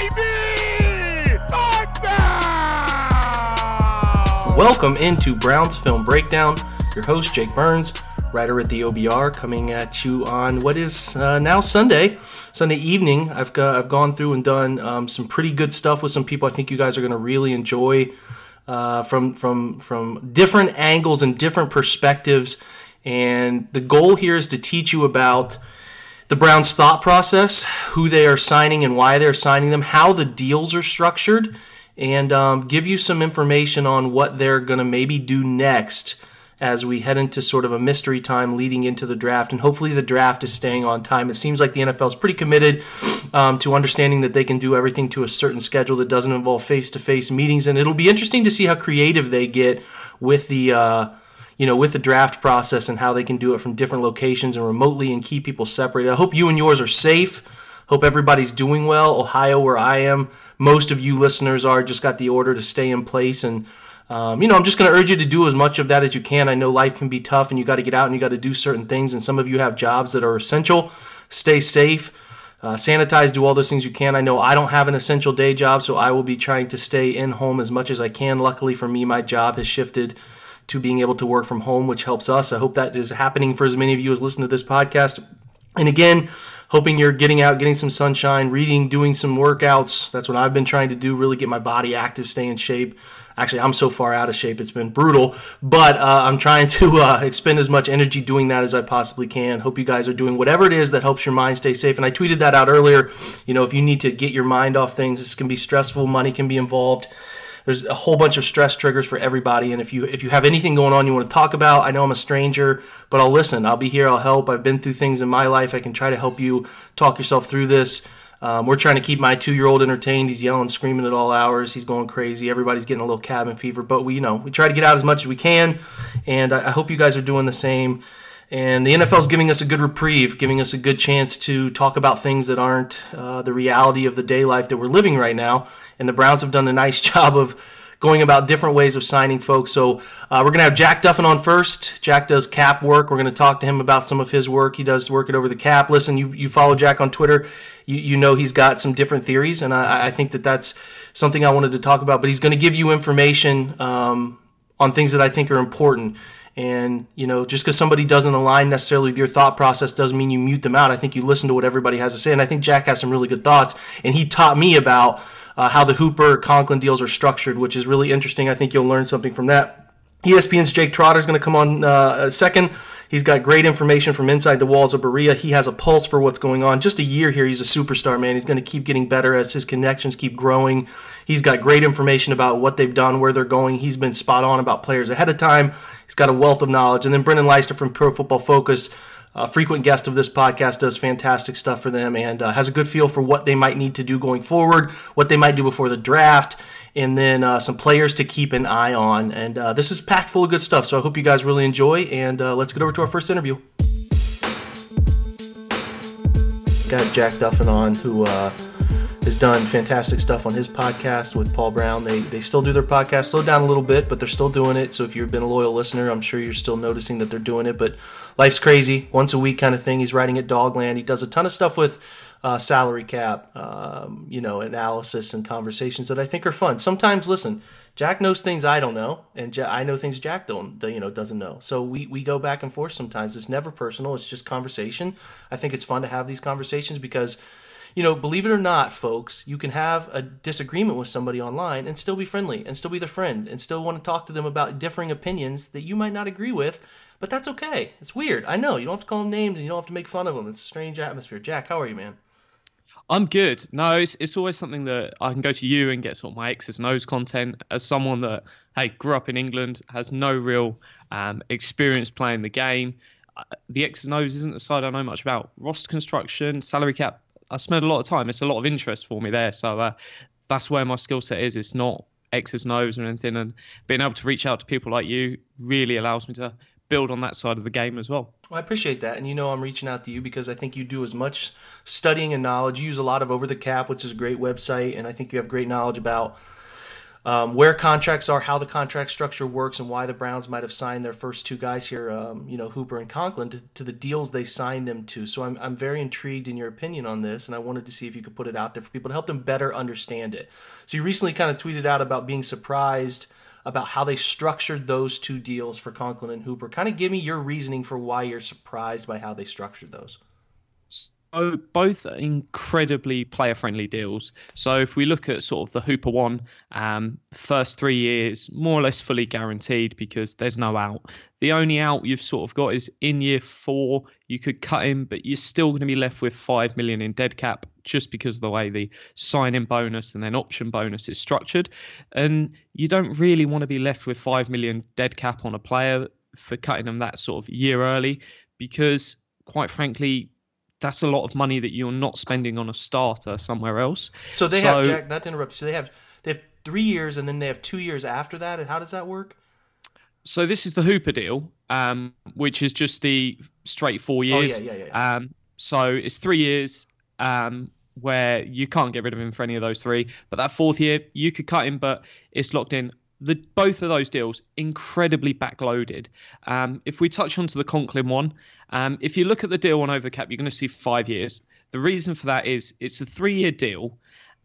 Baby! Touchdown! Welcome into Browns Film Breakdown. Your host, Jake Burns, writer at the OBR, coming at you on what is uh, now Sunday, Sunday evening. I've got, I've gone through and done um, some pretty good stuff with some people. I think you guys are going to really enjoy uh, from from from different angles and different perspectives. And the goal here is to teach you about the Browns' thought process, who they are signing and why they're signing them, how the deals are structured, and um, give you some information on what they're going to maybe do next as we head into sort of a mystery time leading into the draft. And hopefully, the draft is staying on time. It seems like the NFL is pretty committed um, to understanding that they can do everything to a certain schedule that doesn't involve face to face meetings. And it'll be interesting to see how creative they get with the. Uh, you know, with the draft process and how they can do it from different locations and remotely and keep people separated. I hope you and yours are safe. Hope everybody's doing well. Ohio, where I am, most of you listeners are just got the order to stay in place. And, um, you know, I'm just going to urge you to do as much of that as you can. I know life can be tough and you got to get out and you got to do certain things. And some of you have jobs that are essential. Stay safe. Uh, sanitize, do all those things you can. I know I don't have an essential day job, so I will be trying to stay in home as much as I can. Luckily for me, my job has shifted to being able to work from home, which helps us. I hope that is happening for as many of you as listen to this podcast. And again, hoping you're getting out, getting some sunshine, reading, doing some workouts. That's what I've been trying to do, really get my body active, stay in shape. Actually, I'm so far out of shape, it's been brutal, but uh, I'm trying to uh, expend as much energy doing that as I possibly can. Hope you guys are doing whatever it is that helps your mind stay safe. And I tweeted that out earlier. You know, if you need to get your mind off things, this can be stressful, money can be involved there's a whole bunch of stress triggers for everybody and if you if you have anything going on you want to talk about i know i'm a stranger but i'll listen. I'll be here i'll help. I've been through things in my life. I can try to help you talk yourself through this. Um, we're trying to keep my two-year-old entertained. He's yelling screaming at all hours. He's going crazy. Everybody's getting a little cabin fever but we you know we try to get out as much as we can and i, I hope you guys are doing the same and the NFL is giving us a good reprieve, giving us a good chance to talk about things that aren't uh, the reality of the day life that we're living right now. And the Browns have done a nice job of going about different ways of signing folks. So uh, we're going to have Jack Duffin on first. Jack does cap work. We're going to talk to him about some of his work. He does work it over the cap. Listen, you, you follow Jack on Twitter. You, you know he's got some different theories, and I, I think that that's something I wanted to talk about. But he's going to give you information um, on things that I think are important. And, you know, just because somebody doesn't align necessarily with your thought process doesn't mean you mute them out. I think you listen to what everybody has to say. And I think Jack has some really good thoughts. And he taught me about uh, how the Hooper Conklin deals are structured, which is really interesting. I think you'll learn something from that. ESPN's Jake Trotter is going to come on uh, second. He's got great information from inside the walls of Berea. He has a pulse for what's going on. Just a year here, he's a superstar, man. He's going to keep getting better as his connections keep growing. He's got great information about what they've done, where they're going. He's been spot on about players ahead of time. He's got a wealth of knowledge. And then Brendan Leister from Pro Football Focus, a frequent guest of this podcast, does fantastic stuff for them and uh, has a good feel for what they might need to do going forward, what they might do before the draft, and then uh, some players to keep an eye on. And uh, this is packed full of good stuff. So I hope you guys really enjoy. And uh, let's get over to our first interview. Got Jack Duffin on, who uh, has done fantastic stuff on his podcast with Paul Brown. They, they still do their podcast, slowed down a little bit, but they're still doing it. So if you've been a loyal listener, I'm sure you're still noticing that they're doing it. But life's crazy, once a week kind of thing. He's writing at Dogland. He does a ton of stuff with uh, salary cap, um, you know, analysis and conversations that I think are fun. Sometimes, listen, Jack knows things I don't know, and I know things Jack don't, you know, doesn't know. So we we go back and forth sometimes. It's never personal. It's just conversation. I think it's fun to have these conversations because you know, believe it or not, folks, you can have a disagreement with somebody online and still be friendly and still be their friend and still want to talk to them about differing opinions that you might not agree with. But that's okay. It's weird. I know. You don't have to call them names and you don't have to make fun of them. It's a strange atmosphere. Jack, how are you, man? I'm good. No, it's it's always something that I can go to you and get sort of my X's and O's content as someone that hey grew up in England, has no real um, experience playing the game. Uh, the X's and O's isn't a side I know much about. Roster construction, salary cap. I spend a lot of time. It's a lot of interest for me there. So uh, that's where my skill set is. It's not X's and O's or anything. And being able to reach out to people like you really allows me to build on that side of the game as well. Well, I appreciate that. And you know, I'm reaching out to you because I think you do as much studying and knowledge. You use a lot of Over the Cap, which is a great website. And I think you have great knowledge about um, where contracts are, how the contract structure works, and why the Browns might have signed their first two guys here, um, you know, Hooper and Conklin, to, to, the deals they signed them to. So I'm, I'm very intrigued in your opinion on this, and I wanted to see if you could put it out there for people to help them better understand it. So you recently kind of tweeted out about being surprised – about how they structured those two deals for Conklin and Hooper. Kind of give me your reasoning for why you're surprised by how they structured those. Both incredibly player friendly deals. So if we look at sort of the Hooper one, um, first three years more or less fully guaranteed because there's no out. The only out you've sort of got is in year four you could cut him, but you're still going to be left with five million in dead cap just because of the way the sign-in bonus and then option bonus is structured. And you don't really want to be left with five million dead cap on a player for cutting them that sort of year early because quite frankly that's a lot of money that you're not spending on a starter somewhere else. So they so, have Jack. Not to interrupt. So they have they have three years, and then they have two years after that. How does that work? So this is the Hooper deal, um, which is just the straight four years. Oh, yeah, yeah, yeah. Um, so it's three years um, where you can't get rid of him for any of those three. But that fourth year, you could cut him, but it's locked in. The both of those deals incredibly backloaded. Um, if we touch onto the Conklin one, um, if you look at the deal on over the cap, you're going to see five years. The reason for that is it's a three-year deal,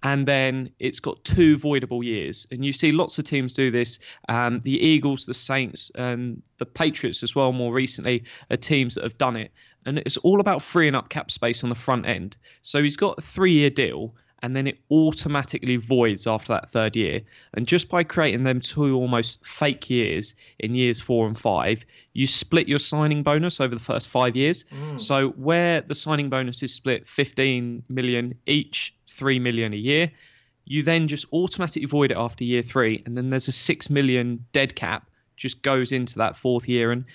and then it's got two voidable years. And you see lots of teams do this. Um, the Eagles, the Saints, and the Patriots as well. More recently, are teams that have done it, and it's all about freeing up cap space on the front end. So he's got a three-year deal and then it automatically voids after that third year. And just by creating them two almost fake years in years four and five, you split your signing bonus over the first five years. Mm. So where the signing bonus is split 15 million each, 3 million a year, you then just automatically void it after year three. And then there's a 6 million dead cap just goes into that fourth year. And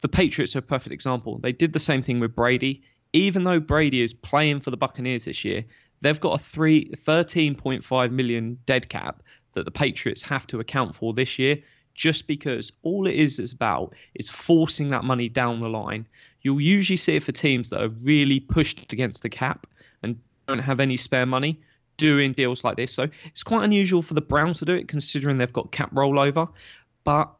the Patriots are a perfect example. They did the same thing with Brady. Even though Brady is playing for the Buccaneers this year, they've got a three, 13.5 million dead cap that the Patriots have to account for this year just because all it is is about is forcing that money down the line. You'll usually see it for teams that are really pushed against the cap and don't have any spare money doing deals like this. So it's quite unusual for the Browns to do it considering they've got cap rollover. But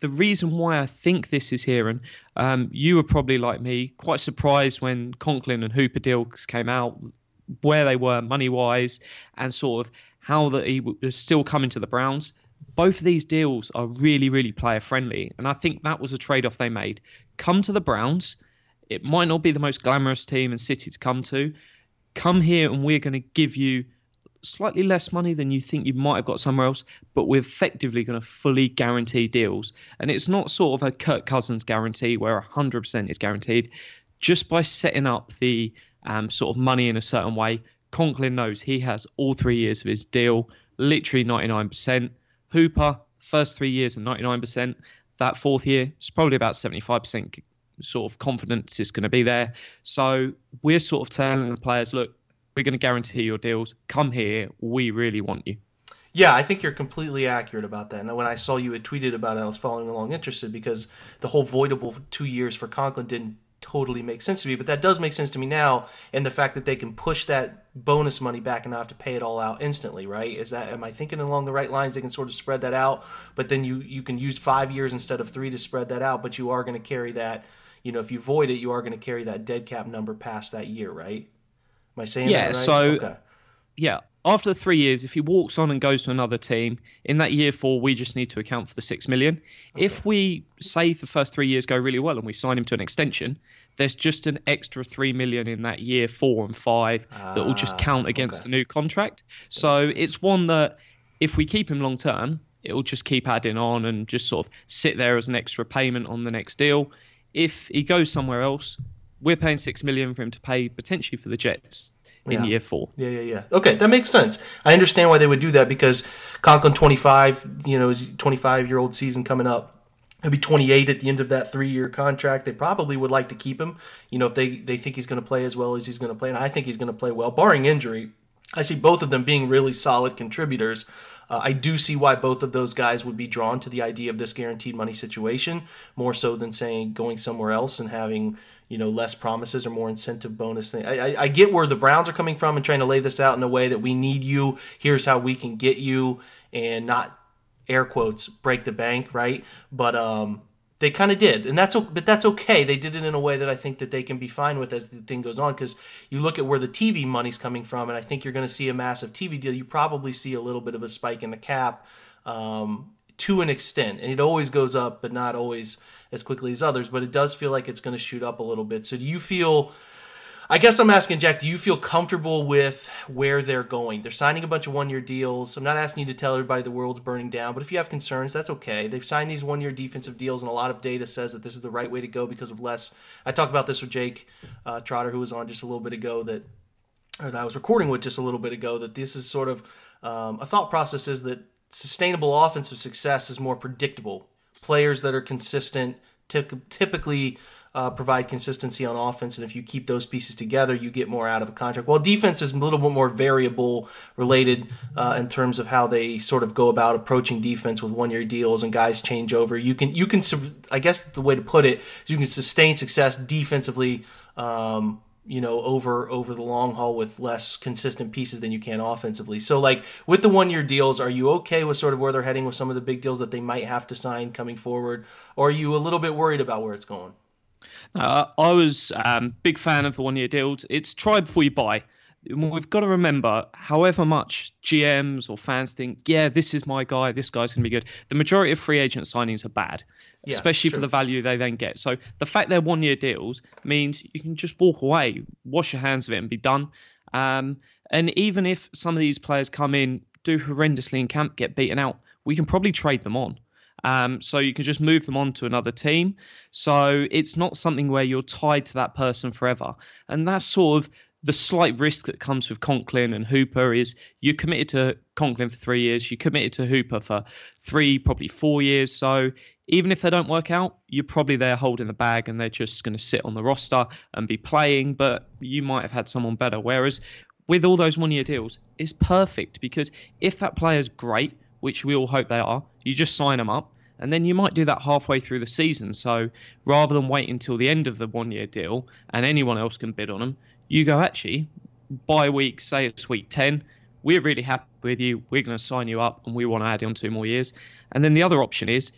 the reason why I think this is here, and um, you were probably like me, quite surprised when Conklin and Hooper deals came out where they were money wise and sort of how that he was still coming to the Browns. Both of these deals are really, really player friendly, and I think that was a trade off they made. Come to the Browns. It might not be the most glamorous team and city to come to. Come here, and we're going to give you slightly less money than you think you might have got somewhere else, but we're effectively going to fully guarantee deals. And it's not sort of a Kirk Cousins guarantee where 100% is guaranteed. Just by setting up the um, sort of money in a certain way. Conklin knows he has all three years of his deal, literally 99%. Hooper, first three years and 99%. That fourth year, it's probably about 75% sort of confidence is going to be there. So we're sort of telling the players, look, we're going to guarantee your deals. Come here. We really want you. Yeah, I think you're completely accurate about that. And when I saw you had tweeted about it, I was following along interested because the whole voidable two years for Conklin didn't totally make sense to me, but that does make sense to me now. And the fact that they can push that bonus money back and not have to pay it all out instantly, right? Is that am I thinking along the right lines? They can sort of spread that out, but then you you can use five years instead of three to spread that out. But you are going to carry that. You know, if you void it, you are going to carry that dead cap number past that year, right? Am I saying yeah, that right? So, okay. yeah, after the three years, if he walks on and goes to another team, in that year four, we just need to account for the six million. Okay. If we say the first three years go really well and we sign him to an extension, there's just an extra three million in that year four and five ah, that will just ah, count against okay. the new contract. So it's one that if we keep him long term, it'll just keep adding on and just sort of sit there as an extra payment on the next deal. If he goes somewhere else, we're paying six million for him to pay potentially for the Jets in yeah. year four. Yeah, yeah, yeah. Okay, that makes sense. I understand why they would do that because Conklin, 25, you know, his 25 year old season coming up. He'll be 28 at the end of that three year contract. They probably would like to keep him, you know, if they, they think he's going to play as well as he's going to play. And I think he's going to play well, barring injury. I see both of them being really solid contributors. Uh, I do see why both of those guys would be drawn to the idea of this guaranteed money situation more so than saying going somewhere else and having you know less promises or more incentive bonus thing. I, I, I, get where the Browns are coming from and trying to lay this out in a way that we need you. Here's how we can get you, and not air quotes break the bank, right? But um, they kind of did, and that's but that's okay. They did it in a way that I think that they can be fine with as the thing goes on. Because you look at where the TV money's coming from, and I think you're going to see a massive TV deal. You probably see a little bit of a spike in the cap. Um, to an extent, and it always goes up, but not always as quickly as others. But it does feel like it's going to shoot up a little bit. So do you feel? I guess I'm asking Jack, do you feel comfortable with where they're going? They're signing a bunch of one year deals. I'm not asking you to tell everybody the world's burning down, but if you have concerns, that's okay. They've signed these one year defensive deals, and a lot of data says that this is the right way to go because of less. I talked about this with Jake uh, Trotter, who was on just a little bit ago, that, that I was recording with just a little bit ago, that this is sort of um, a thought process is that sustainable offensive success is more predictable. Players that are consistent typically uh, provide consistency on offense, and if you keep those pieces together, you get more out of a contract. While defense is a little bit more variable related uh, in terms of how they sort of go about approaching defense with one year deals and guys change over. You can you can I guess the way to put it is you can sustain success defensively. Um, you know over over the long haul with less consistent pieces than you can offensively. So like with the one year deals, are you okay with sort of where they're heading with some of the big deals that they might have to sign coming forward, or are you a little bit worried about where it's going? Uh, I was um, big fan of the one year deals. It's try before you buy. We've got to remember, however much GMs or fans think, yeah, this is my guy, this guy's going to be good. The majority of free agent signings are bad yeah, especially for the value they then get. So the fact they're one year deals means you can just walk away, wash your hands of it, and be done. Um, and even if some of these players come in, do horrendously in camp, get beaten out, we can probably trade them on. Um, so you can just move them on to another team. So it's not something where you're tied to that person forever. And that's sort of the slight risk that comes with Conklin and Hooper is you're committed to Conklin for three years, you're committed to Hooper for three, probably four years. So even if they don't work out, you're probably there holding the bag and they're just going to sit on the roster and be playing, but you might have had someone better. Whereas with all those one year deals, it's perfect because if that player's great, which we all hope they are, you just sign them up and then you might do that halfway through the season. So rather than wait until the end of the one year deal and anyone else can bid on them, you go actually by week, say it's week 10, we're really happy with you, we're going to sign you up and we want to add on two more years. And then the other option is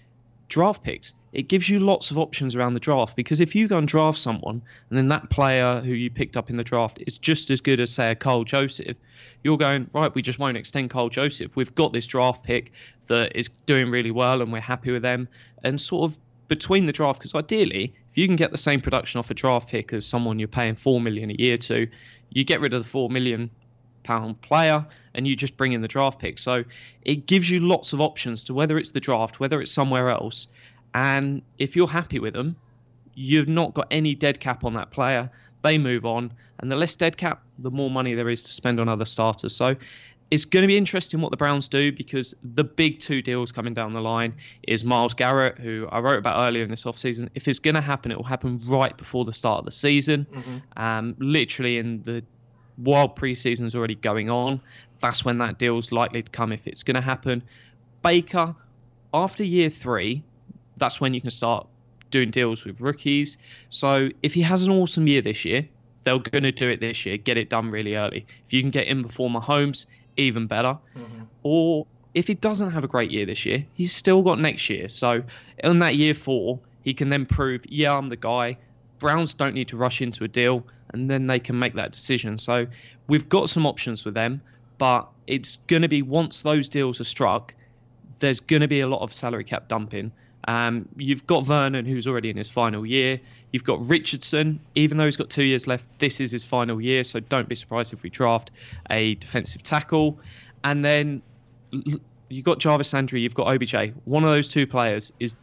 draft picks. It gives you lots of options around the draft because if you go and draft someone and then that player who you picked up in the draft is just as good as, say, a Karl Joseph, you're going, right, we just won't extend Karl Joseph. We've got this draft pick that is doing really well and we're happy with them. And sort of between the draft, because ideally, if you can get the same production off a draft pick as someone you're paying four million a year to, you get rid of the four million pound player and you just bring in the draft pick. So it gives you lots of options to whether it's the draft, whether it's somewhere else. And if you're happy with them, you've not got any dead cap on that player. They move on. And the less dead cap, the more money there is to spend on other starters. So it's going to be interesting what the Browns do because the big two deals coming down the line is Myles Garrett, who I wrote about earlier in this offseason. If it's going to happen, it will happen right before the start of the season, mm-hmm. um, literally in the while preseason's already going on. That's when that deal's likely to come if it's going to happen. Baker, after year three, that's when you can start doing deals with rookies. So if he has an awesome year this year, they're going to do it this year, get it done really early. If you can get in before Mahomes, even better. Mm-hmm. Or if he doesn't have a great year this year, he's still got next year. So in that year four, he can then prove, yeah, I'm the guy. Browns don't need to rush into a deal and then they can make that decision. So we've got some options with them, but it's going to be once those deals are struck, there's going to be a lot of salary cap dumping. Um, you've got Vernon, who's already in his final year. You've got Richardson, even though he's got two years left, this is his final year, so don't be surprised if we draft a defensive tackle. And then you've got Jarvis Landry, you've got OBJ. One of those two players is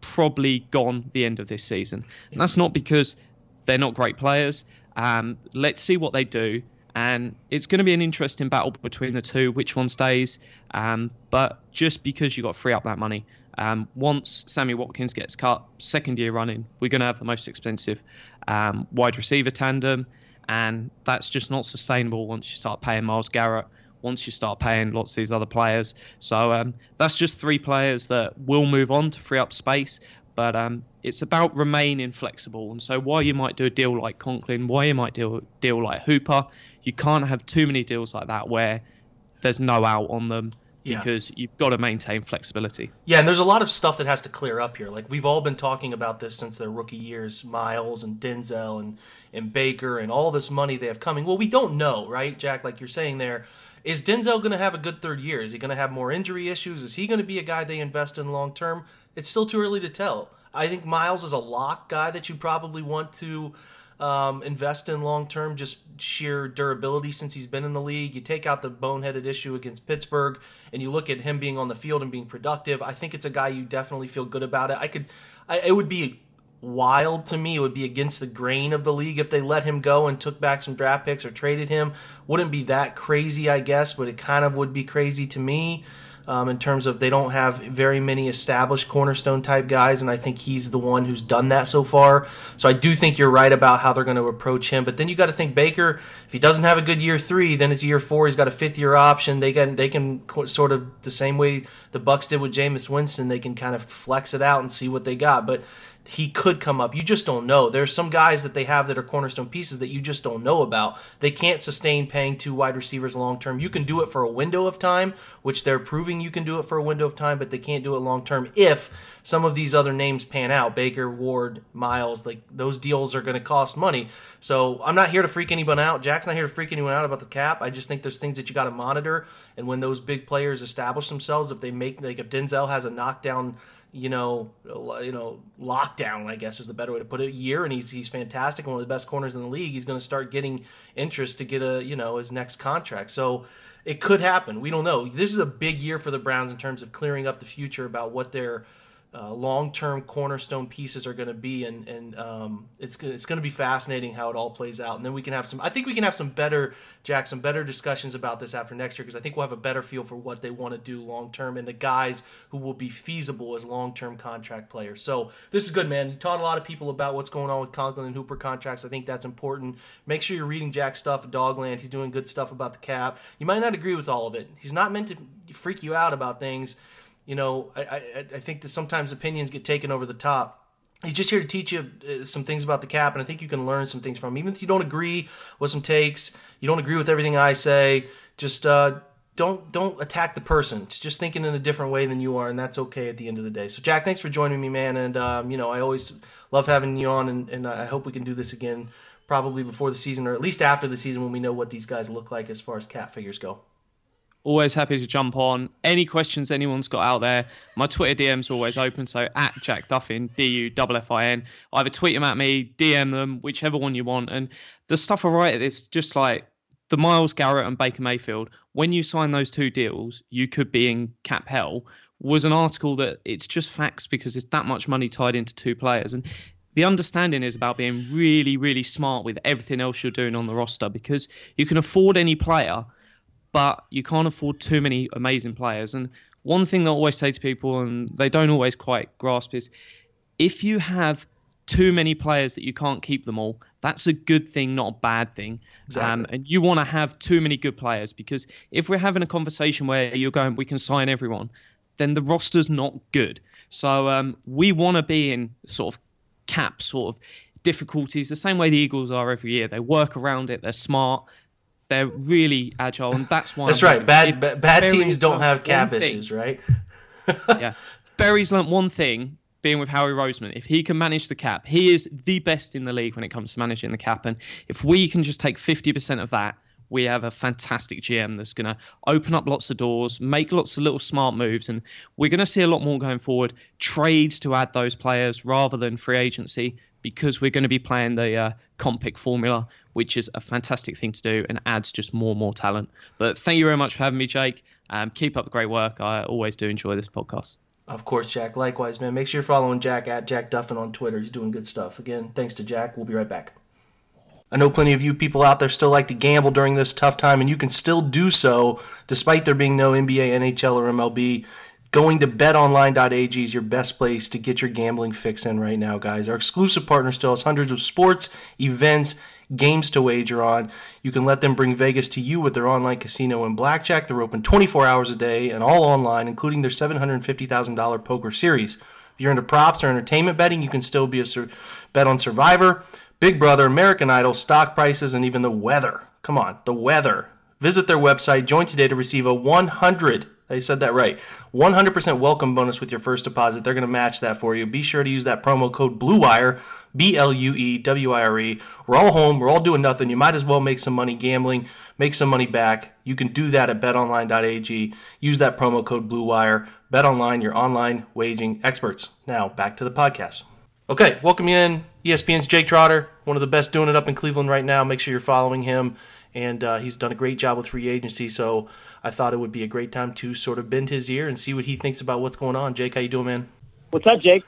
probably gone the end of this season. And that's not because they're not great players. Um, let's see what they do. And it's going to be an interesting battle between the two, which one stays. Um, but just because you've got to free up that money, um, once Sammy Watkins gets cut, second year running, we're going to have the most expensive um, wide receiver tandem. And that's just not sustainable once you start paying Myles Garrett, once you start paying lots of these other players. So um, that's just three players that will move on to free up space. But um, it's about remaining flexible. And so, why you might do a deal like Conklin, why you might do a deal like Hooper, you can't have too many deals like that where there's no out on them Yeah. because you've got to maintain flexibility. Yeah, and there's a lot of stuff that has to clear up here. Like we've all been talking about this since their rookie years, Myles and Denzel and and Baker and all this money they have coming. Well, we don't know, right, Jack? Like you're saying there, is Denzel going to have a good third year? Is he going to have more injury issues? Is he going to be a guy they invest in long term? It's still too early to tell. I think Myles is a lock guy that you probably want to um, invest in long term, just sheer durability since he's been in the league. You take out the boneheaded issue against Pittsburgh, and you look at him being on the field and being productive. I think it's a guy you definitely feel good about it. I could, I, it would be wild to me. It would be against the grain of the league if they let him go and took back some draft picks or traded him. Wouldn't be that crazy, I guess, but it kind of would be crazy to me um, in terms of they don't have very many established cornerstone type guys, and I think he's the one who's done that so far. So I do think you're right about how they're going to approach him. But then you got to think Baker. If he doesn't have a good year three, then it's year four. He's got a fifth year option. They can they can sort of the same way the Bucs did with Jameis Winston. They can kind of flex it out and see what they got. But he could come up. You just don't know. There's some guys that they have that are cornerstone pieces that you just don't know about. They can't sustain paying two wide receivers long term. You can do it for a window of time, which they're proving you can do it for a window of time, but they can't do it long term if some of these other names pan out. Baker, Ward, Myles, like those deals are going to cost money. So I'm not here to freak anyone out. Jack's not here to freak anyone out about the cap. I just think there's things that you got to monitor. And when those big players establish themselves, if they make like if Denzel has a knockdown you know, you know, lockdown. I guess is the better way to put it. Year, and he's he's fantastic, one of the best corners in the league. He's going to start getting interest to get a you know his next contract. So it could happen. We don't know. This is a big year for the Browns in terms of clearing up the future about what their uh, long-term cornerstone pieces are going to be, and and um, it's it's going to be fascinating how it all plays out. And then we can have some. I think we can have some better, Jack, some better discussions about this after next year because I think we'll have a better feel for what they want to do long-term and the guys who will be feasible as long-term contract players. So this is good, man. You taught a lot of people about what's going on with Conklin and Hooper contracts. I think that's important. Make sure you're reading Jack's stuff at Dogland. He's doing good stuff about the cap. You might not agree with all of it. He's not meant to freak you out about things you know, I, I, I think that sometimes opinions get taken over the top. He's just here to teach you uh, some things about the cap, and I think you can learn some things from him. Even if you don't agree with some takes, you don't agree with everything I say, just uh, don't don't attack the person. It's just thinking in a different way than you are, and that's okay at the end of the day. So, Jack, thanks for joining me, man. And um, you know, I always love having you on, and, and I hope we can do this again, probably before the season, or at least after the season when we know what these guys look like as far as cap figures go. Always happy to jump on. Any questions anyone's got out there, my Twitter DM's always open. So at Jack Duffin, D U F I N. Either tweet them at me, DM them, whichever one you want. And the stuff I write is just like the Myles Garrett and Baker Mayfield. When you sign those two deals, you could be in cap hell. Was an article that it's just facts because it's that much money tied into two players. And the understanding is about being really, really smart with everything else you're doing on the roster because you can afford any player but you can't afford too many amazing players. And one thing that I always say to people, and they don't always quite grasp, is if you have too many players that you can't keep them all, that's a good thing, not a bad thing. Exactly. Um, and you want to have too many good players because if we're having a conversation where you're going, we can sign everyone, then the roster's not good. So um, we want to be in sort of cap sort of difficulties the same way the Eagles are every year. They work around it. They're smart they're really agile, and that's why. That's I'm right. Bad if bad teams don't have cap thing- issues, right? yeah, Berry's learnt one thing being with Howie Roseman. If he can manage the cap, he is the best in the league when it comes to managing the cap. And if we can just take fifty percent of that, we have a fantastic GM that's going to open up lots of doors, make lots of little smart moves, and we're going to see a lot more going forward. Trades to add those players rather than free agency because we're going to be playing the uh, comp pick formula, which is a fantastic thing to do and adds just more and more talent. But thank you very much for having me, Jake. Um, keep up the great work. I always do enjoy this podcast. Of course, Jack. Likewise, man. Make sure you're following Jack at Jack Duffin on Twitter. He's doing good stuff. Again, thanks to Jack. We'll be right back. I know plenty of you people out there still like to gamble during this tough time, and you can still do so despite there being no NBA, NHL, or MLB. Going to betonline.ag is your best place to get your gambling fix in right now, guys. Our exclusive partner still has hundreds of sports, events, games to wager on. You can let them bring Vegas to you with their online casino and blackjack. They're open 24 hours a day and all online, including their $750,000 poker series. If you're into props or entertainment betting, you can still be a sur- bet on Survivor, Big Brother, American Idol, stock prices, and even the weather. Come on, the weather. Visit their website, join today to receive a 100 I said that right. 100% welcome bonus with your first deposit. They're going to match that for you. Be sure to use that promo code BLUEWIRE, B L U E W I R E. We're all home. We're all doing nothing. You might as well make some money gambling, make some money back. You can do that at betonline.ag. Use that promo code BLUEWIRE. BetOnline, your online waging experts. Now, back to the podcast. Okay, welcome you in. ESPN's Jake Trotter, one of the best doing it up in Cleveland right now. Make sure you're following him and uh, he's done a great job with free agency. So I thought it would be a great time to sort of bend his ear and see what he thinks about what's going on. Jake, how you doing, man? What's up, Jake?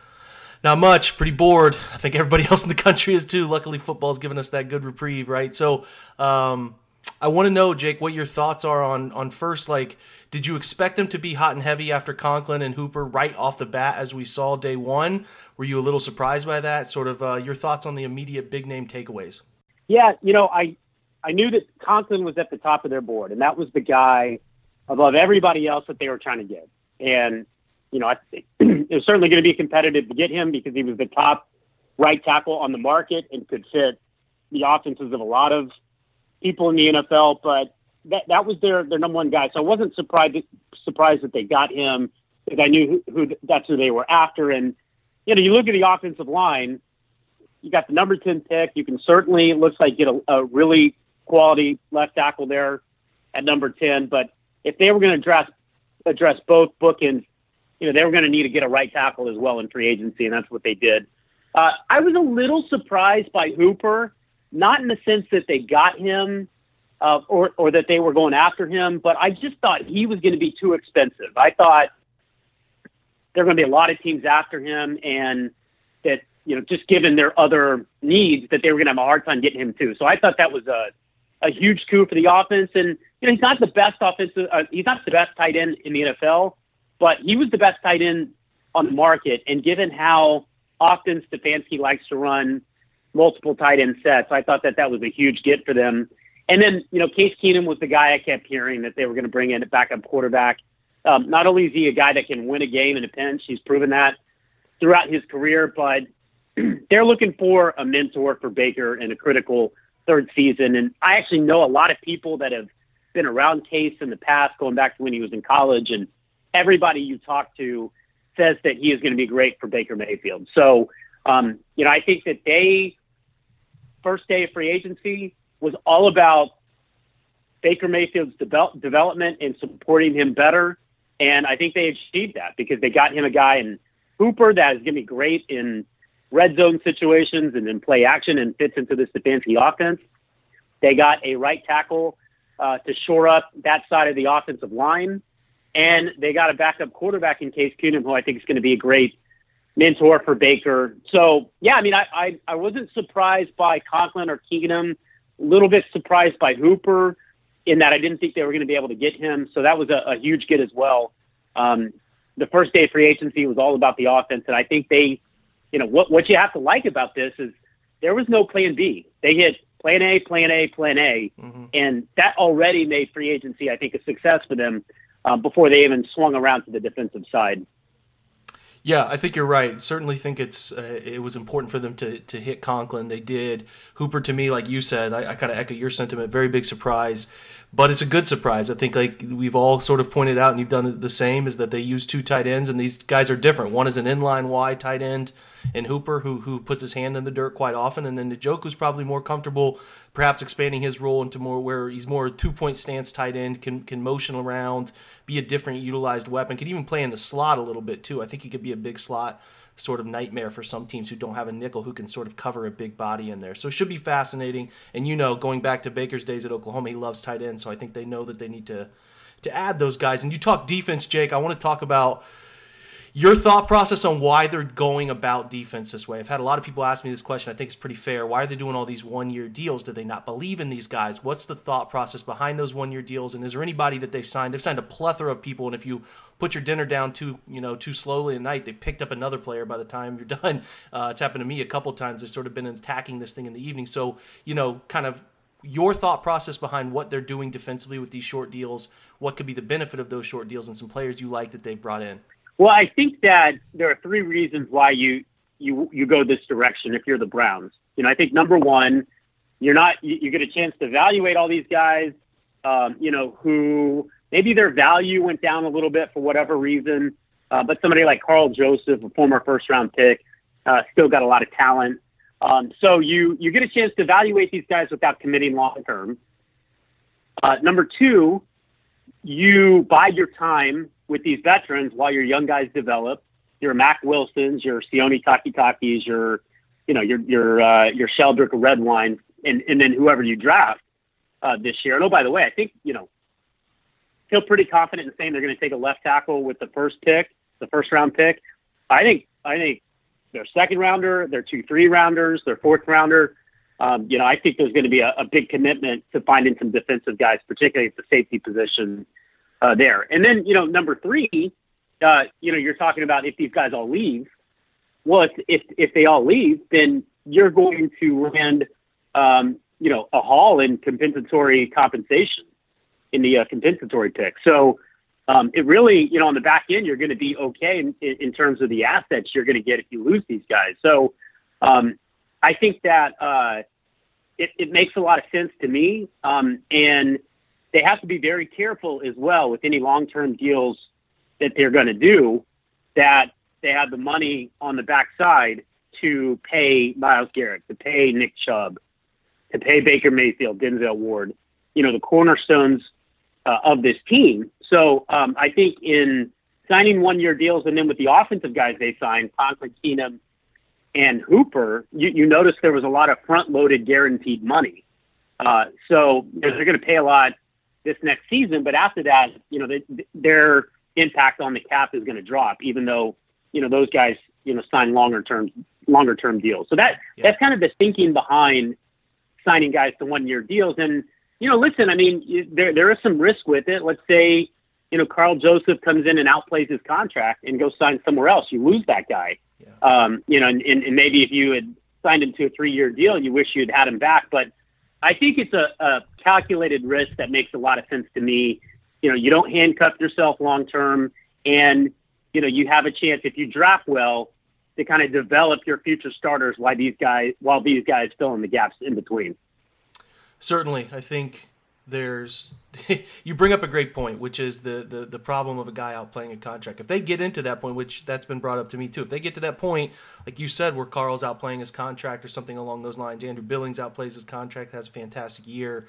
Not much. Pretty bored. I think everybody else in the country is too. Luckily, football's given us that good reprieve, right? So, um, I want to know, Jake, what your thoughts are on on first. Like, did you expect them to be hot and heavy after Conklin and Hooper right off the bat, as we saw day one? Were you a little surprised by that? Sort of uh, your thoughts on the immediate big name takeaways? Yeah, you know, I I knew that Conklin was at the top of their board, and that was the guy above everybody else that they were trying to get. And you know, I, it was certainly going to be competitive to get him because he was the top right tackle on the market and could fit the offenses of a lot of people in the NFL. But that that was their their number one guy. So I wasn't surprised surprised that they got him because I knew who, who that's who they were after. And you know, you look at the offensive line. You got the number ten pick. You can certainly it looks like get a, a really quality left tackle there at number 10. But if they were going to address address both bookends, you know, they were going to need to get a right tackle as well in free agency, and that's what they did. Uh, I was a little surprised by Hooper, not in the sense that they got him uh, or or that they were going after him, but I just thought he was going to be too expensive. I thought there are going to be a lot of teams after him, and that you know, just given their other needs, that they were going to have a hard time getting him too. So I thought that was a a huge coup for the offense. And you know, he's not the best offensive. Uh, he's not the best tight end in the NFL, but he was the best tight end on the market. And given how often Stefanski likes to run multiple tight end sets, I thought that that was a huge get for them. And then you know, Case Keenum was the guy I kept hearing that they were going to bring in a backup quarterback. Um, not only is he a guy that can win a game in a pinch, he's proven that throughout his career, but they're looking for a mentor for Baker in a critical third season. And I actually know a lot of people that have been around Case in the past, going back to when he was in college, and everybody you talk to says that he is going to be great for Baker Mayfield. So, um, you know, I think that they first day of free agency was all about Baker Mayfield's develop, development and supporting him better. And I think they achieved that because they got him a guy in Hooper that is going to be great in red zone situations and in play action and fits into this Stefanski offense. They got a right tackle uh, to shore up that side of the offensive line. And they got a backup quarterback in Case Keenum, who I think is going to be a great mentor for Baker. So, yeah, I mean, I, I, I wasn't surprised by Conklin or Keenum, a little bit surprised by Hooper in that I didn't think they were going to be able to get him. So that was a, a huge get as well. Um, the first day free agency was all about the offense, and I think they you know what what you have to like about this is there was no plan B. They hit plan A, plan A, plan A, mm-hmm. and that already made free agency, I think, a success for them um, before they even swung around to the defensive side. Yeah, I think you're right. Certainly think it's uh, it was important for them to to hit Conklin. They did. Hooper to me, like you said, I, I kind of echo your sentiment. Very big surprise, but it's a good surprise. I think like we've all sort of pointed out, and you've done the same, is that they use two tight ends, and these guys are different. One is an inline Y tight end, and Hooper, who who puts his hand in the dirt quite often, and then Njoku's probably more comfortable, perhaps expanding his role into more where he's more two point stance tight end, can can motion around, be a different utilized weapon, could even play in the slot a little bit too. I think he could be a big slot sort of nightmare for some teams who don't have a nickel who can sort of cover a big body in there. So it should be fascinating. And you know, going back to Baker's days at Oklahoma, he loves tight end, so I think they know that they need to to add those guys. And you talk defense, Jake. I want to talk about your thought process on why they're going about defense this way. I've had a lot of people ask me this question. I think it's pretty fair. Why are they doing all these one year deals? Do they not believe in these guys? What's the thought process behind those one year deals? And is there anybody that they've signed? They've signed a plethora of people, and if you put your dinner down too, you know, too slowly at night, they picked up another player by the time you're done. Uh, it's happened to me a couple times. They've sort of been attacking this thing in the evening. So, you know, kind of your thought process behind what they're doing defensively with these short deals, what could be the benefit of those short deals, and some players you like that they brought in. Well, I think that there are three reasons why you you you go this direction if you're the Browns. You know, I think number one, you're not you, you get a chance to evaluate all these guys. Um, you know, who maybe their value went down a little bit for whatever reason, uh, but somebody like Karl Joseph, a former first round pick, uh, still got a lot of talent. Um, so you you get a chance to evaluate these guys without committing long term. Uh, number two, you bide your time with these veterans while your young guys develop. Your Mack Wilsons, your Sione Takitakis, your you know your your uh, your Sheldrick Redwine, and and then whoever you draft uh, this year. And oh, by the way, I think you know feel pretty confident in saying they're going to take a left tackle with the first pick, the first round pick. I think I think their second rounder, their two three rounders, their fourth rounder. Um, you know, I think there's going to be a, a, big commitment to finding some defensive guys, particularly at the safety position uh, there. And then, you know, number three, uh, you know, you're talking about if these guys all leave. Well, if if, if they all leave, then you're going to land, um, you know, a haul in compensatory compensation in the uh, compensatory pick. So um, it really, you know, on the back end, you're going to be okay in, in, terms of the assets you're going to get if you lose these guys. So um, I think that uh, it, it makes a lot of sense to me. Um, and they have to be very careful as well with any long-term deals that they're going to do that they have the money on the backside to pay Myles Garrett, to pay Nick Chubb, to pay Baker Mayfield, Denzel Ward, you know, the cornerstones uh, of this team. So um, I think in signing one-year deals and then with the offensive guys they signed, Conklin, Keenum, and Hooper, you, you notice there was a lot of front-loaded guaranteed money. Uh, so they're going to pay a lot this next season. But after that, you know, they, their impact on the cap is going to drop, even though you know those guys you know sign longer term longer term deals. So that yeah. that's kind of the thinking behind signing guys to one year deals. And you know, listen, I mean, there there is some risk with it. Let's say you know Karl Joseph comes in and outplays his contract and goes sign somewhere else. You lose that guy. Yeah. Um, you know, and, and maybe if you had signed him to a three year deal, you wish you'd had him back, but I think it's a, a calculated risk that makes a lot of sense to me. You know, you don't handcuff yourself long term, and you know you have a chance if you draft well to kind of develop your future starters while these guys while these guys fill in the gaps in between. Certainly, I think there's you bring up a great point, which is the, the the problem of a guy out playing a contract. If they get into that point, which that's been brought up to me too, if they get to that point, like you said, where Karl's out playing his contract or something along those lines, Andrew Billings outplays his contract, has a fantastic year.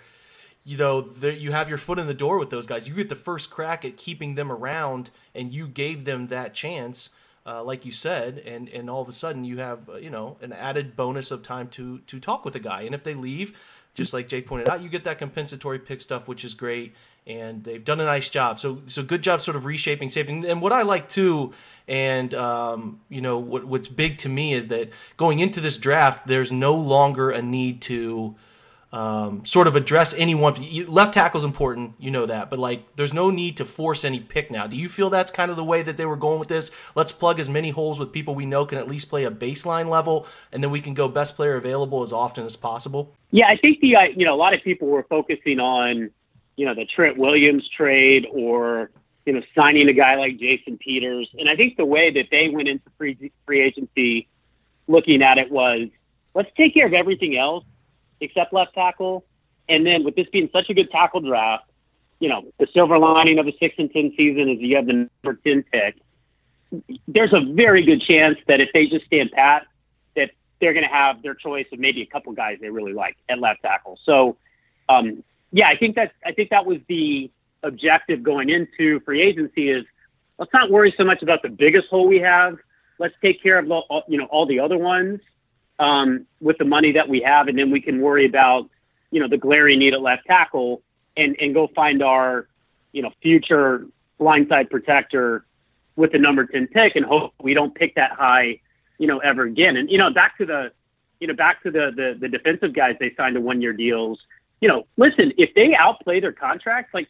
You know, you have your foot in the door with those guys. You get the first crack at keeping them around, and you gave them that chance. Uh, like you said, and and all of a sudden you have uh, you know an added bonus of time to to talk with a guy, and if they leave, just like Jake pointed out, you get that compensatory pick stuff, which is great, and they've done a nice job. So, so good job, sort of reshaping safety. And what I like too, and um, you know, what, what's big to me is that going into this draft, there's no longer a need to um, sort of address anyone. Left tackle is important, you know that, but like, there's no need to force any pick now. Do you feel that's kind of the way that they were going with this? Let's plug as many holes with people we know can at least play a baseline level, and then we can go best player available as often as possible. Yeah, I think the you know a lot of people were focusing on you know the Trent Williams trade or you know, signing a guy like Jason Peters. And I think the way that they went into free free agency, looking at it was, let's take care of everything else except left tackle. And then with this being such a good tackle draft, you know, the silver lining of a six and ten season is you have the number ten pick. There's a very good chance that if they just stand pat, that they're going to have their choice of maybe a couple guys they really like at left tackle. So, um, yeah, I think that I think that was the objective going into free agency is let's not worry so much about the biggest hole we have. Let's take care of the, you know all the other ones um, with the money that we have, and then we can worry about you know the glaring need at left tackle and and go find our you know future blindside protector with the number 10 pick and hope we don't pick that high you know ever again. And you know back to the you know back to the the, the defensive guys they signed to one year deals. You know listen if they outplay their contracts like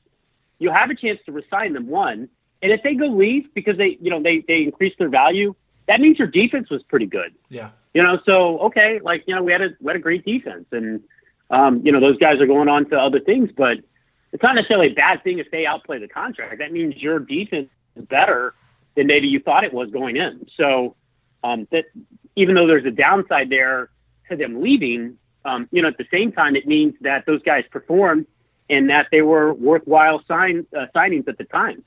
you have a chance to resign them one. And if they go leave because they you know they they increase their value that means your defense was pretty good. Yeah. You know so okay like you know we had a we had a great defense and um, you know those guys are going on to other things but it's not necessarily a bad thing if they outplay the contract. That means your defense is better than maybe you thought it was going in. So um, that even though there's a downside there to them leaving, um, you know, at the same time, it means that those guys performed and that they were worthwhile sign, uh, signings at the time.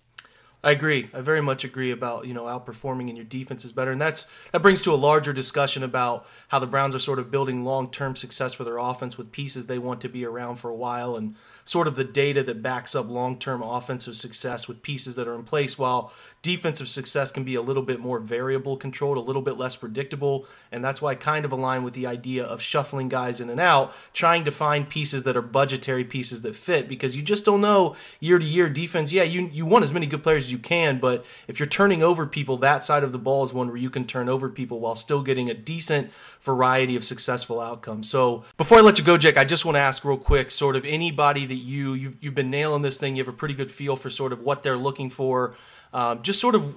I agree. I very much agree about you know outperforming and your defense is better, and that's that brings to a larger discussion about how the Browns are sort of building long term success for their offense with pieces they want to be around for a while, and sort of the data that backs up long term offensive success with pieces that are in place, while defensive success can be a little bit more variable controlled, a little bit less predictable, and that's why I kind of align with the idea of shuffling guys in and out, trying to find pieces that are budgetary pieces that fit, because you just don't know year to year defense. Yeah, you you want as many good players you can, but if you're turning over people, that side of the ball is one where you can turn over people while still getting a decent variety of successful outcomes. So before I let you go, Jake, I just want to ask real quick, sort of anybody that you you've, you've been nailing this thing, you have a pretty good feel for sort of what they're looking for, um, just sort of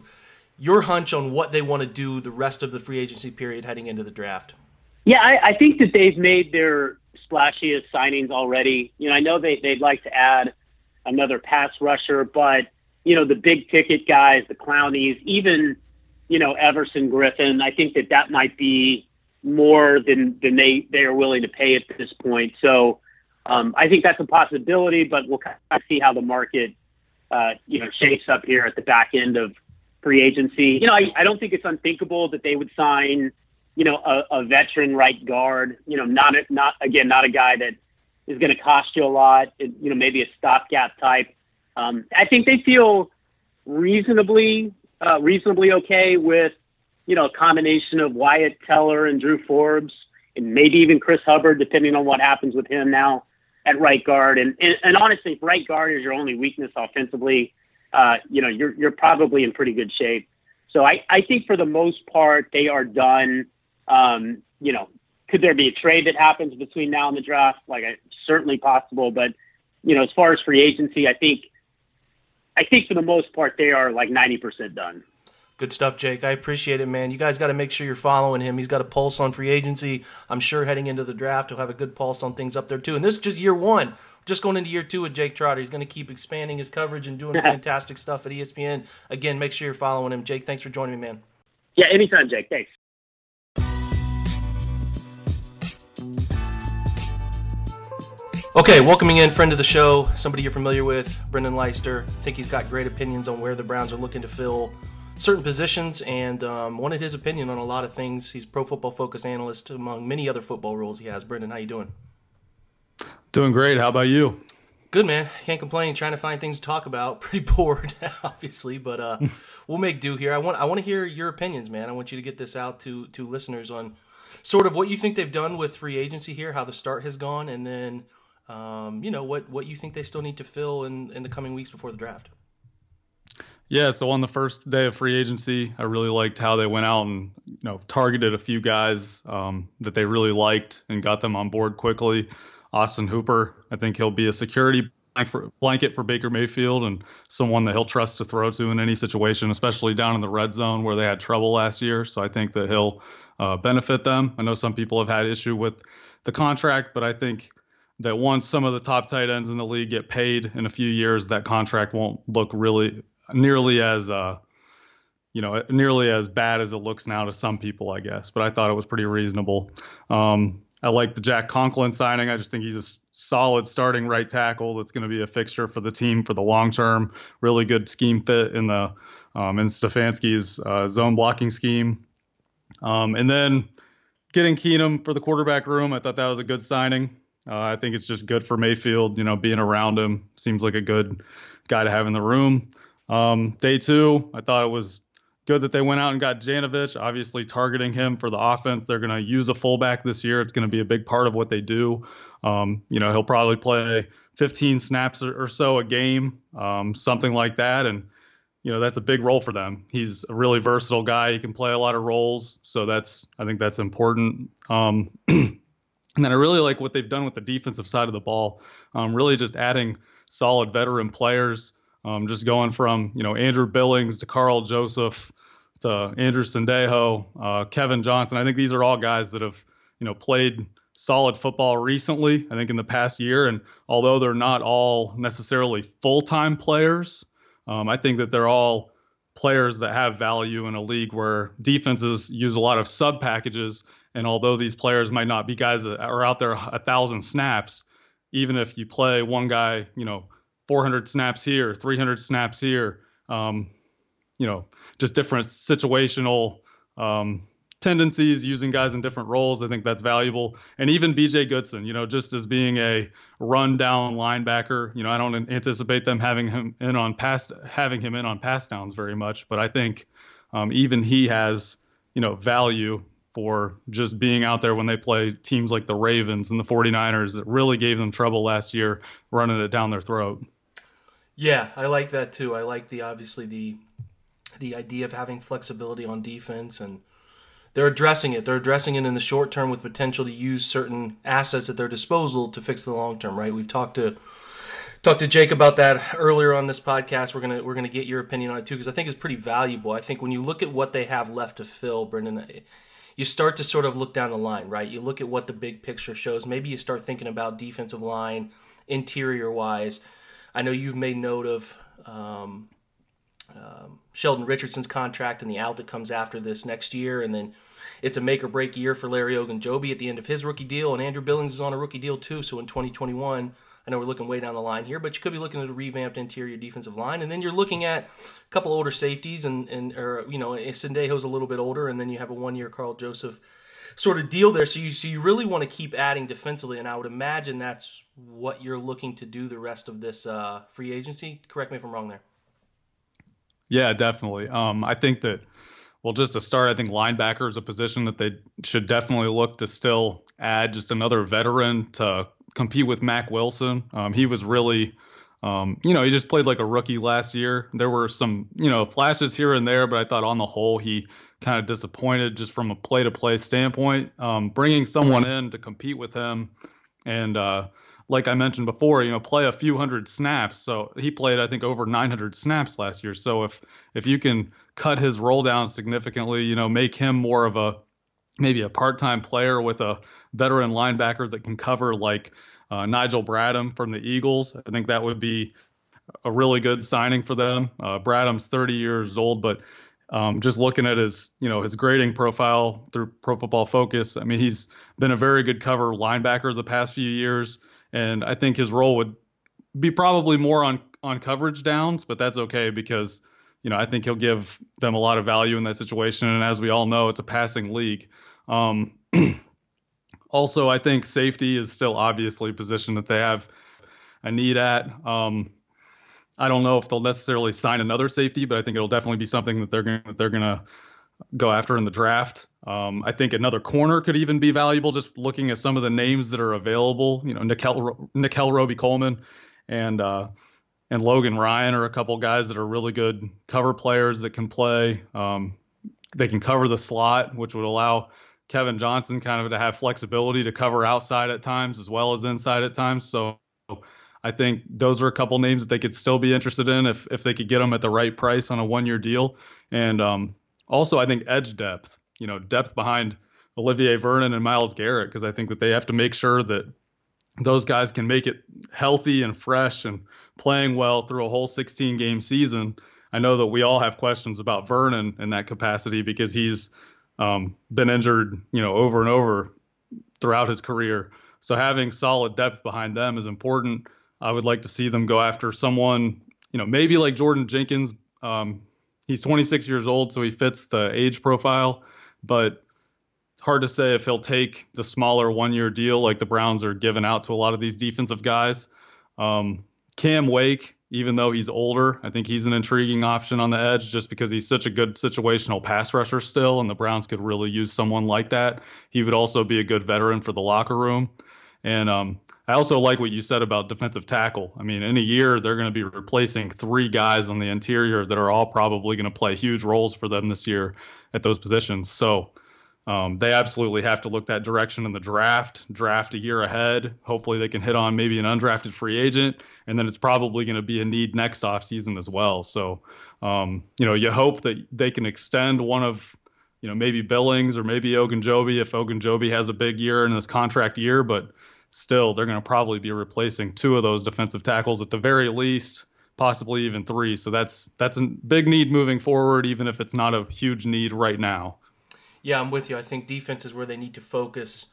your hunch on what they want to do the rest of the free agency period heading into the draft. Yeah, I, I think that they've made their splashiest signings already. You know, I know they, they'd like to add another pass rusher, but you know, the big ticket guys, the Clowneys, even, you know, Everson Griffen. I think that that might be more than, than they, they are willing to pay at this point. So um, I think that's a possibility, but we'll kind of see how the market, uh, you know, shapes up here at the back end of free agency. You know, I, I don't think it's unthinkable that they would sign, you know, a, a veteran right guard, you know, not, a, not, again, not a guy that is going to cost you a lot, you know, maybe a stopgap type. Um, I think they feel reasonably uh, reasonably okay with you know a combination of Wyatt Teller and Drew Forbes and maybe even Chris Hubbard, depending on what happens with him now at right guard. And and, and honestly, if right guard is your only weakness offensively, uh, you know you're you're probably in pretty good shape. So I I think for the most part they are done. Um, you know, could there be a trade that happens between now and the draft? Like, certainly possible. But you know, as far as free agency, I think I think for the most part they are like 90% done. Good stuff, Jake. I appreciate it, man. You guys got to make sure you're following him. He's got a pulse on free agency. I'm sure heading into the draft, he'll have a good pulse on things up there too. And this is just year one. Just going into year two with Jake Trotter. He's going to keep expanding his coverage and doing fantastic stuff at ESPN. Again, make sure you're following him. Jake, thanks for joining me, man. Yeah, anytime, Jake. Thanks. Okay, welcoming in friend of the show, somebody you're familiar with, Brendan Leister. I think he's got great opinions on where the Browns are looking to fill certain positions and um, wanted his opinion on a lot of things. He's pro football focus analyst among many other football roles he has. Brendan, how you doing? Doing great. How about you? Good man. Can't complain. Trying to find things to talk about. Pretty bored, obviously, but uh, we'll make do here. I want I want to hear your opinions, man. I want you to get this out to to listeners on sort of what you think they've done with free agency here, how the start has gone, and then um, you know what what you think they still need to fill in in the coming weeks before the draft. Yeah, so on the first day of free agency, I really liked how they went out and you know targeted a few guys um, that they really liked and got them on board quickly. Austin Hooper, I think he'll be a security blanket for Baker Mayfield and someone that he'll trust to throw to in any situation, especially down in the red zone where they had trouble last year. So I think that he'll uh, benefit them. I know some people have had issue with the contract, but I think that once some of the top tight ends in the league get paid in a few years, that contract won't look really nearly as uh, you know, nearly as bad as it looks now to some people, I guess. But I thought it was pretty reasonable. Um, I like the Jack Conklin signing. I just think he's a solid starting right tackle that's going to be a fixture for the team for the long term. Really good scheme fit in the um, in Stefanski's uh, zone blocking scheme. Um, and then getting Keenum for the quarterback room, I thought that was a good signing. Uh, I think it's just good for Mayfield. You know, being around him seems like a good guy to have in the room. Um, day two, I thought it was good that they went out and got Janovich, obviously targeting him for the offense. They're going to use a fullback this year. It's going to be a big part of what they do. Um, you know, he'll probably play 15 snaps or, so a game, um, something like that. And, you know, that's a big role for them. He's a really versatile guy. He can play a lot of roles. So that's, I think that's important. Um, and then I really like what they've done with the defensive side of the ball, um, really just adding solid veteran players. Um, just going from you know Andrew Billings to Karl Joseph to Andrew Sendejo, uh, Kevin Johnson. I think these are all guys that have you know played solid football recently. I think in the past year, and although they're not all necessarily full-time players, um, I think that they're all players that have value in a league where defenses use a lot of sub packages. And although these players might not be guys that are out there a thousand snaps, even if you play one guy, you know, 400 snaps here, 300 snaps here. Um, you know, just different situational um, tendencies, using guys in different roles. I think that's valuable. And even BJ Goodson, you know, just as being a run down linebacker, you know, I don't anticipate them having him in on pass having him in on pass downs very much, but I think um, even he has, you know, value for just being out there when they play teams like the Ravens and the 49ers that really gave them trouble last year running it down their throat. Yeah, I like that too. I like the obviously the the idea of having flexibility on defense and they're addressing it. They're addressing it in the short term with potential to use certain assets at their disposal to fix the long term, right? We've talked to talked to Jake about that earlier on this podcast. We're gonna we're gonna get your opinion on it too because I think it's pretty valuable. I think when you look at what they have left to fill, Brendan, you start to sort of look down the line, right? You look at what the big picture shows. Maybe you start thinking about defensive line, interior wise I know you've made note of um, um, Sheldon Richardson's contract and the out that comes after this next year, and then it's a make or break year for Larry Ogunjobi at the end of his rookie deal, and Andrew Billings is on a rookie deal too. So in 2021, I know we're looking way down the line here, but you could be looking at a revamped interior defensive line, and then you're looking at a couple older safeties, and and or you know Sendejo's a little bit older, and then you have a one year Karl Joseph sort of deal there. So you so you really want to keep adding defensively, and I would imagine that's what you're looking to do the rest of this uh, free agency. Correct me if I'm wrong there. Yeah, definitely. Um, I think that well, just to start, I think linebacker is a position that they should definitely look to still add just another veteran to compete with Mack Wilson. Um, he was really, um, you know, he just played like a rookie last year. There were some, you know, flashes here and there, but I thought on the whole he kind of disappointed just from a play to play standpoint. Um, bringing someone in to compete with him and, uh, like I mentioned before, you know, play a few hundred snaps. So he played, I think, over 900 snaps last year. So if if you can cut his roll down significantly, you know, make him more of a maybe a part-time player with a veteran linebacker that can cover like uh, Nigel Bradham from the Eagles, I think that would be a really good signing for them. Uh, Bradham's 30 years old, but um, just looking at his, you know, his grading profile through Pro Football Focus, I mean, he's been a very good cover linebacker the past few years, and I think his role would be probably more on on coverage downs, but that's okay because, you know, I think he'll give them a lot of value in that situation, and as we all know, it's a passing league. Um, also, I think safety is still obviously a position that they have a need at. Um, I don't know if they'll necessarily sign another safety, but I think it'll definitely be something that they're going that they're going to go after in the draft. Um, I think another corner could even be valuable. Just looking at some of the names that are available, you know, Nickell Nickell Robey-Coleman and uh, and Logan Ryan are a couple guys that are really good cover players that can play. Um, they can cover the slot, which would allow Kevin Johnson kind of to have flexibility to cover outside at times as well as inside at times. So I think those are a couple names that they could still be interested in if if they could get them at the right price on a one year deal. And um, also, I think edge depth, you know, depth behind Olivier Vernon and Myles Garrett, because I think that they have to make sure that those guys can make it healthy and fresh and playing well through a whole 16 game season. I know that we all have questions about Vernon in that capacity because he's um, been injured, you know, over and over throughout his career. So having solid depth behind them is important. I would like to see them go after someone, you know, maybe like Jordan Jenkins. Um, he's 26 years old, so he fits the age profile, but it's hard to say if he'll take the smaller one-year deal like the Browns are giving out to a lot of these defensive guys. Um, Cam Wake, even though he's older, I think he's an intriguing option on the edge just because he's such a good situational pass rusher still, and the Browns could really use someone like that. He would also be a good veteran for the locker room. And um, I also like what you said about defensive tackle. I mean, in a year, they're going to be replacing three guys on the interior that are all probably going to play huge roles for them this year at those positions. So um, they absolutely have to look that direction in the draft, draft a year ahead. Hopefully, they can hit on maybe an undrafted free agent, and then it's probably going to be a need next offseason as well. So, um, you know, you hope that they can extend one of you know, maybe Billings or maybe Ogunjobi if Ogunjobi has a big year in this contract year, but still they're going to probably be replacing two of those defensive tackles at the very least, possibly even three. So that's that's a big need moving forward, even if it's not a huge need right now. Yeah, I'm with you. I think defense is where they need to focus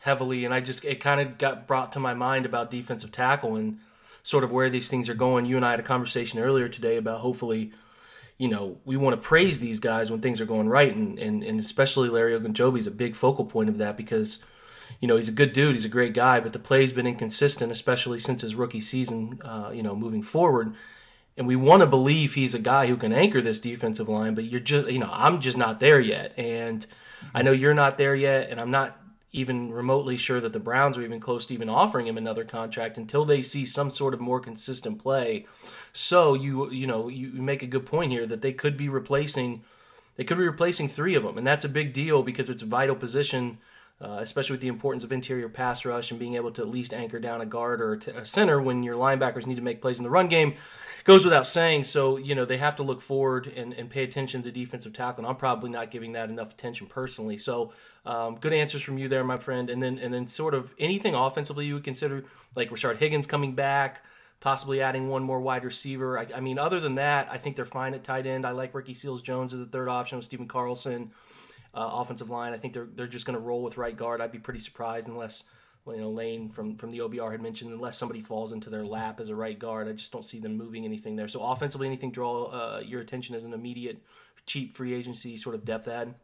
heavily, and I just it kind of got brought to my mind about defensive tackle and sort of where these things are going. You and I had a conversation earlier today about hopefully you know, we want to praise these guys when things are going right, and and, and especially Larry Ogunjobi is a big focal point of that because you know, he's a good dude. He's a great guy, but the play's been inconsistent, especially since his rookie season, uh, you know, moving forward. And we want to believe he's a guy who can anchor this defensive line, but you're just, you know, I'm just not there yet. And I know you're not there yet, and I'm not even remotely sure that the Browns are even close to even offering him another contract until they see some sort of more consistent play. So you you know you make a good point here that they could be replacing they could be replacing three of them, and that's a big deal because it's a vital position uh, especially with the importance of interior pass rush and being able to at least anchor down a guard or a center when your linebackers need to make plays in the run game goes without saying. So, you know, they have to look forward and, and pay attention to defensive tackle. And I'm probably not giving that enough attention personally. So, um, good answers from you there, my friend. And then, and then sort of anything offensively you would consider, like Rashard Higgins coming back, possibly adding one more wide receiver. I, I mean, other than that, I think they're fine at tight end. I like Ricky Seals Jones as the third option with Stephen Carlson uh, offensive line. I think they're they're just going to roll with right guard. I'd be pretty surprised unless you know Lane from from the OBR had mentioned unless somebody falls into their lap as a right guard. I just don't see them moving anything there. So offensively, anything draw uh, your attention as an immediate cheap free agency sort of depth add?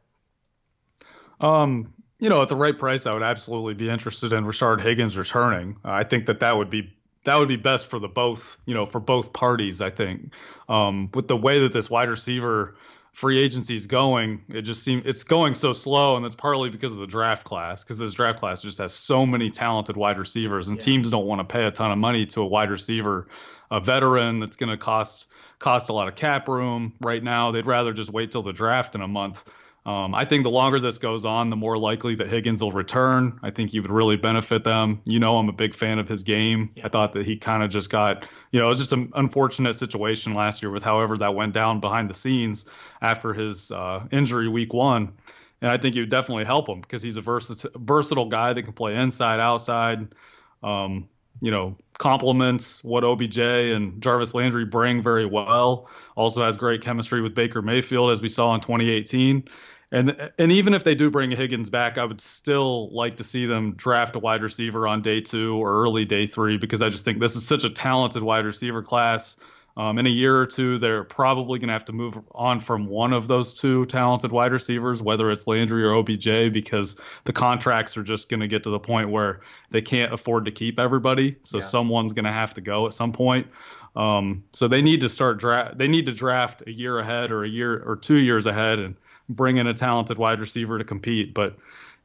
Um, you know, at the right price, I would absolutely be interested in Rashard Higgins returning. I think that that would be that would be best for the both, you know, for both parties. I think um, with the way that this wide receiver free agency is going, it just seems it's going so slow, and that's partly because of the draft class. Because this draft class just has so many talented wide receivers, and yeah. teams don't want to pay a ton of money to a wide receiver, a veteran that's going to cost cost a lot of cap room right now. They'd rather just wait till the draft in a month. Um, I think the longer this goes on, the more likely that Higgins will return. I think he would really benefit them. You know, I'm a big fan of his game. Yeah. I thought that he kind of just got, you know, it was just an unfortunate situation last year with however that went down behind the scenes after his uh, injury week one. And I think it would definitely help him because he's a versatile, versatile guy that can play inside, outside. Um, you know, complements what OBJ and Jarvis Landry bring very well. Also has great chemistry with Baker Mayfield, as we saw in 2018. And and even if they do bring Higgins back, I would still like to see them draft a wide receiver on day two or early day three because I just think this is such a talented wide receiver class. Um, in a year or two, they're probably going to have to move on from one of those two talented wide receivers, whether it's Landry or OBJ, because the contracts are just going to get to the point where they can't afford to keep everybody. So yeah. someone's going to have to go at some point. Um, so they need to start draft. They need to draft a year ahead or a year or two years ahead and bring in a talented wide receiver to compete. But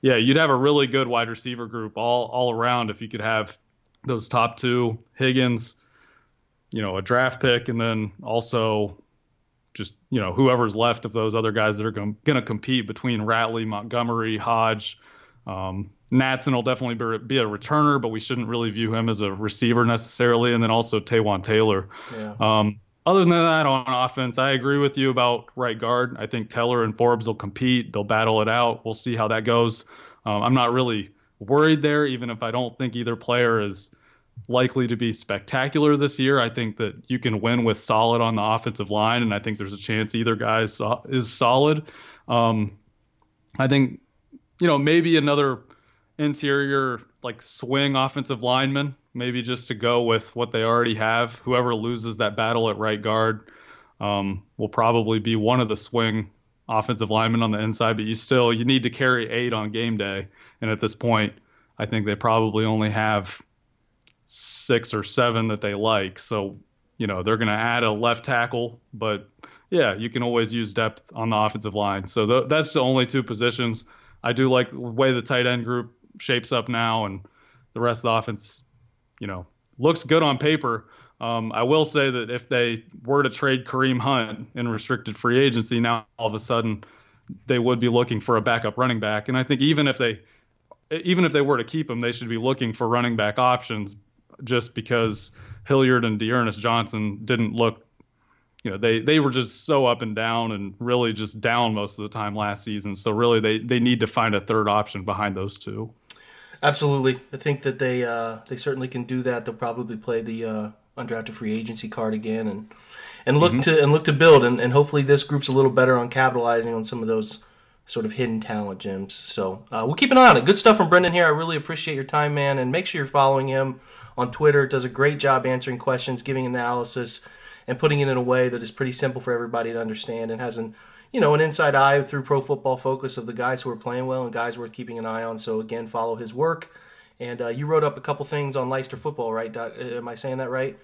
yeah, you'd have a really good wide receiver group all all around if you could have those top two Higgins, you know, a draft pick, and then also just you know whoever's left of those other guys that are going to compete between Ratley, Montgomery, Hodge. Um, Natson will definitely be a returner, but we shouldn't really view him as a receiver necessarily. And then also Taywan Taylor. Yeah. Um, other than that, on offense, I agree with you about right guard. I think Teller and Forbes will compete. They'll battle it out. We'll see how that goes. Um, I'm not really worried there, even if I don't think either player is likely to be spectacular this year. I think that you can win with solid on the offensive line, and I think there's a chance either guy is, solid. Um, I think, you know, maybe another interior like swing offensive lineman, maybe just to go with what they already have. Whoever loses that battle at right guard um, will probably be one of the swing offensive linemen on the inside, but you still you need to carry eight on game day. And at this point, I think they probably only have six or seven that they like. So, you know, they're going to add a left tackle, but yeah, you can always use depth on the offensive line. So th- that's the only two positions. I do like the way the tight end group shapes up now, and the rest of the offense, you know, looks good on paper. Um, I will say that if they were to trade Kareem Hunt in restricted free agency, now all of a sudden they would be looking for a backup running back. And I think even if they even if they were to keep him, they should be looking for running back options just because Hilliard and D'Ernest Johnson didn't look you know they they were just so up and down and really just down most of the time last season. So really they they need to find a third option behind those two. Absolutely, I think that they uh, they certainly can do that. They'll probably play the uh, undrafted free agency card again and and look mm-hmm. to and look to build and, and hopefully this group's a little better on capitalizing on some of those sort of hidden talent gems. So uh, we'll keep an eye on it. Good stuff from Brendan here. I really appreciate your time, man, and make sure you're following him on Twitter. Does a great job answering questions, giving analysis, and putting it in a way that is pretty simple for everybody to understand and has an you know, an inside eye through Pro Football Focus of the guys who are playing well and guys worth keeping an eye on. So again, follow his work. And uh, you wrote up a couple things on Leister football, right? Uh, am I saying that right?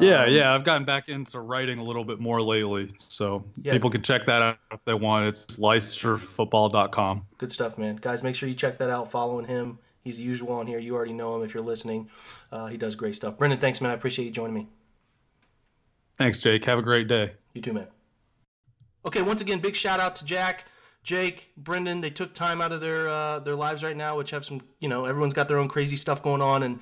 Yeah, um, yeah. I've gotten back into writing a little bit more lately, so yeah. people can check that out if they want. It's leisterfootball.com. Good stuff, man. Guys, make sure you check that out. Following him. He's the usual on here. You already know him if you're listening. Uh, he does great stuff. Brendan, thanks, man. I appreciate you joining me. Thanks, Jake. Have a great day. You too, man. Okay, once again, big shout out to Jack, Jake, Brendan. They took time out of their uh, their lives right now, which have some, you know, everyone's got their own crazy stuff going on, and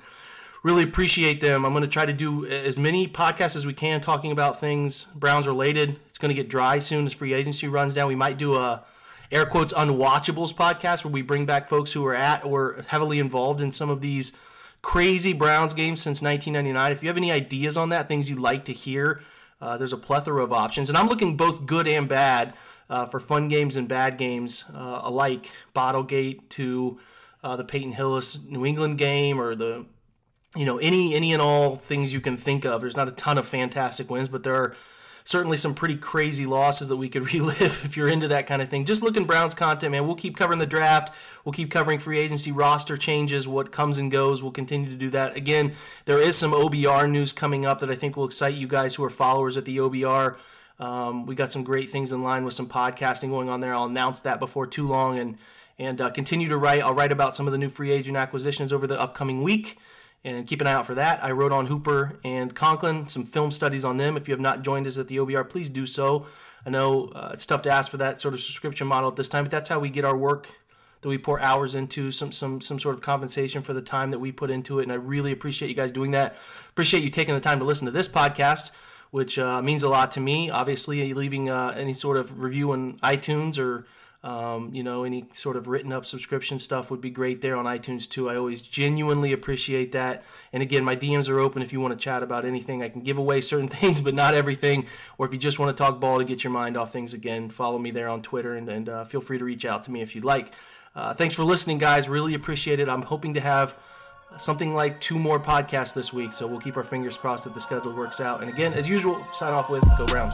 really appreciate them. I'm going to try to do as many podcasts as we can talking about things Browns related. It's going to get dry soon as free agency runs down. We might do a air quotes unwatchables podcast where we bring back folks who are at or heavily involved in some of these crazy Browns games since 1999. If you have any ideas on that, things you'd like to hear, uh, there's a plethora of options, and I'm looking both good and bad uh, for fun games and bad games uh, alike. Bottlegate to uh, the Peyton Hillis New England game, or the you know any any and all things you can think of. There's not a ton of fantastic wins, but there are certainly some pretty crazy losses that we could relive if you're into that kind of thing. Just looking Browns content, man. We'll keep covering the draft. We'll keep covering free agency roster changes, what comes and goes. We'll continue to do that. Again, there is some OBR news coming up that I think will excite you guys who are followers at the OBR. Um, we got some great things in line with some podcasting going on there. I'll announce that before too long and and uh, continue to write. I'll write about some of the new free agent acquisitions over the upcoming week and keep an eye out for that. I wrote on Hooper and Conklin, some film studies on them. If you have not joined us at the OBR, please do so. I know uh, it's tough to ask for that sort of subscription model at this time, but that's how we get our work that we pour hours into, some some some sort of compensation for the time that we put into it. And I really appreciate you guys doing that. Appreciate you taking the time to listen to this podcast, which uh, means a lot to me. Obviously, leaving uh, any sort of review on iTunes or um, you know, any sort of written up subscription stuff would be great there on iTunes too. I always genuinely appreciate that. And again, my DMs are open if you want to chat about anything. I can give away certain things, but not everything. Or if you just want to talk ball to get your mind off things again, follow me there on Twitter and, and uh, feel free to reach out to me if you'd like. Uh, thanks for listening, guys. Really appreciate it. I'm hoping to have something like two more podcasts this week, so we'll keep our fingers crossed that the schedule works out. And again, as usual, sign off with Go Browns.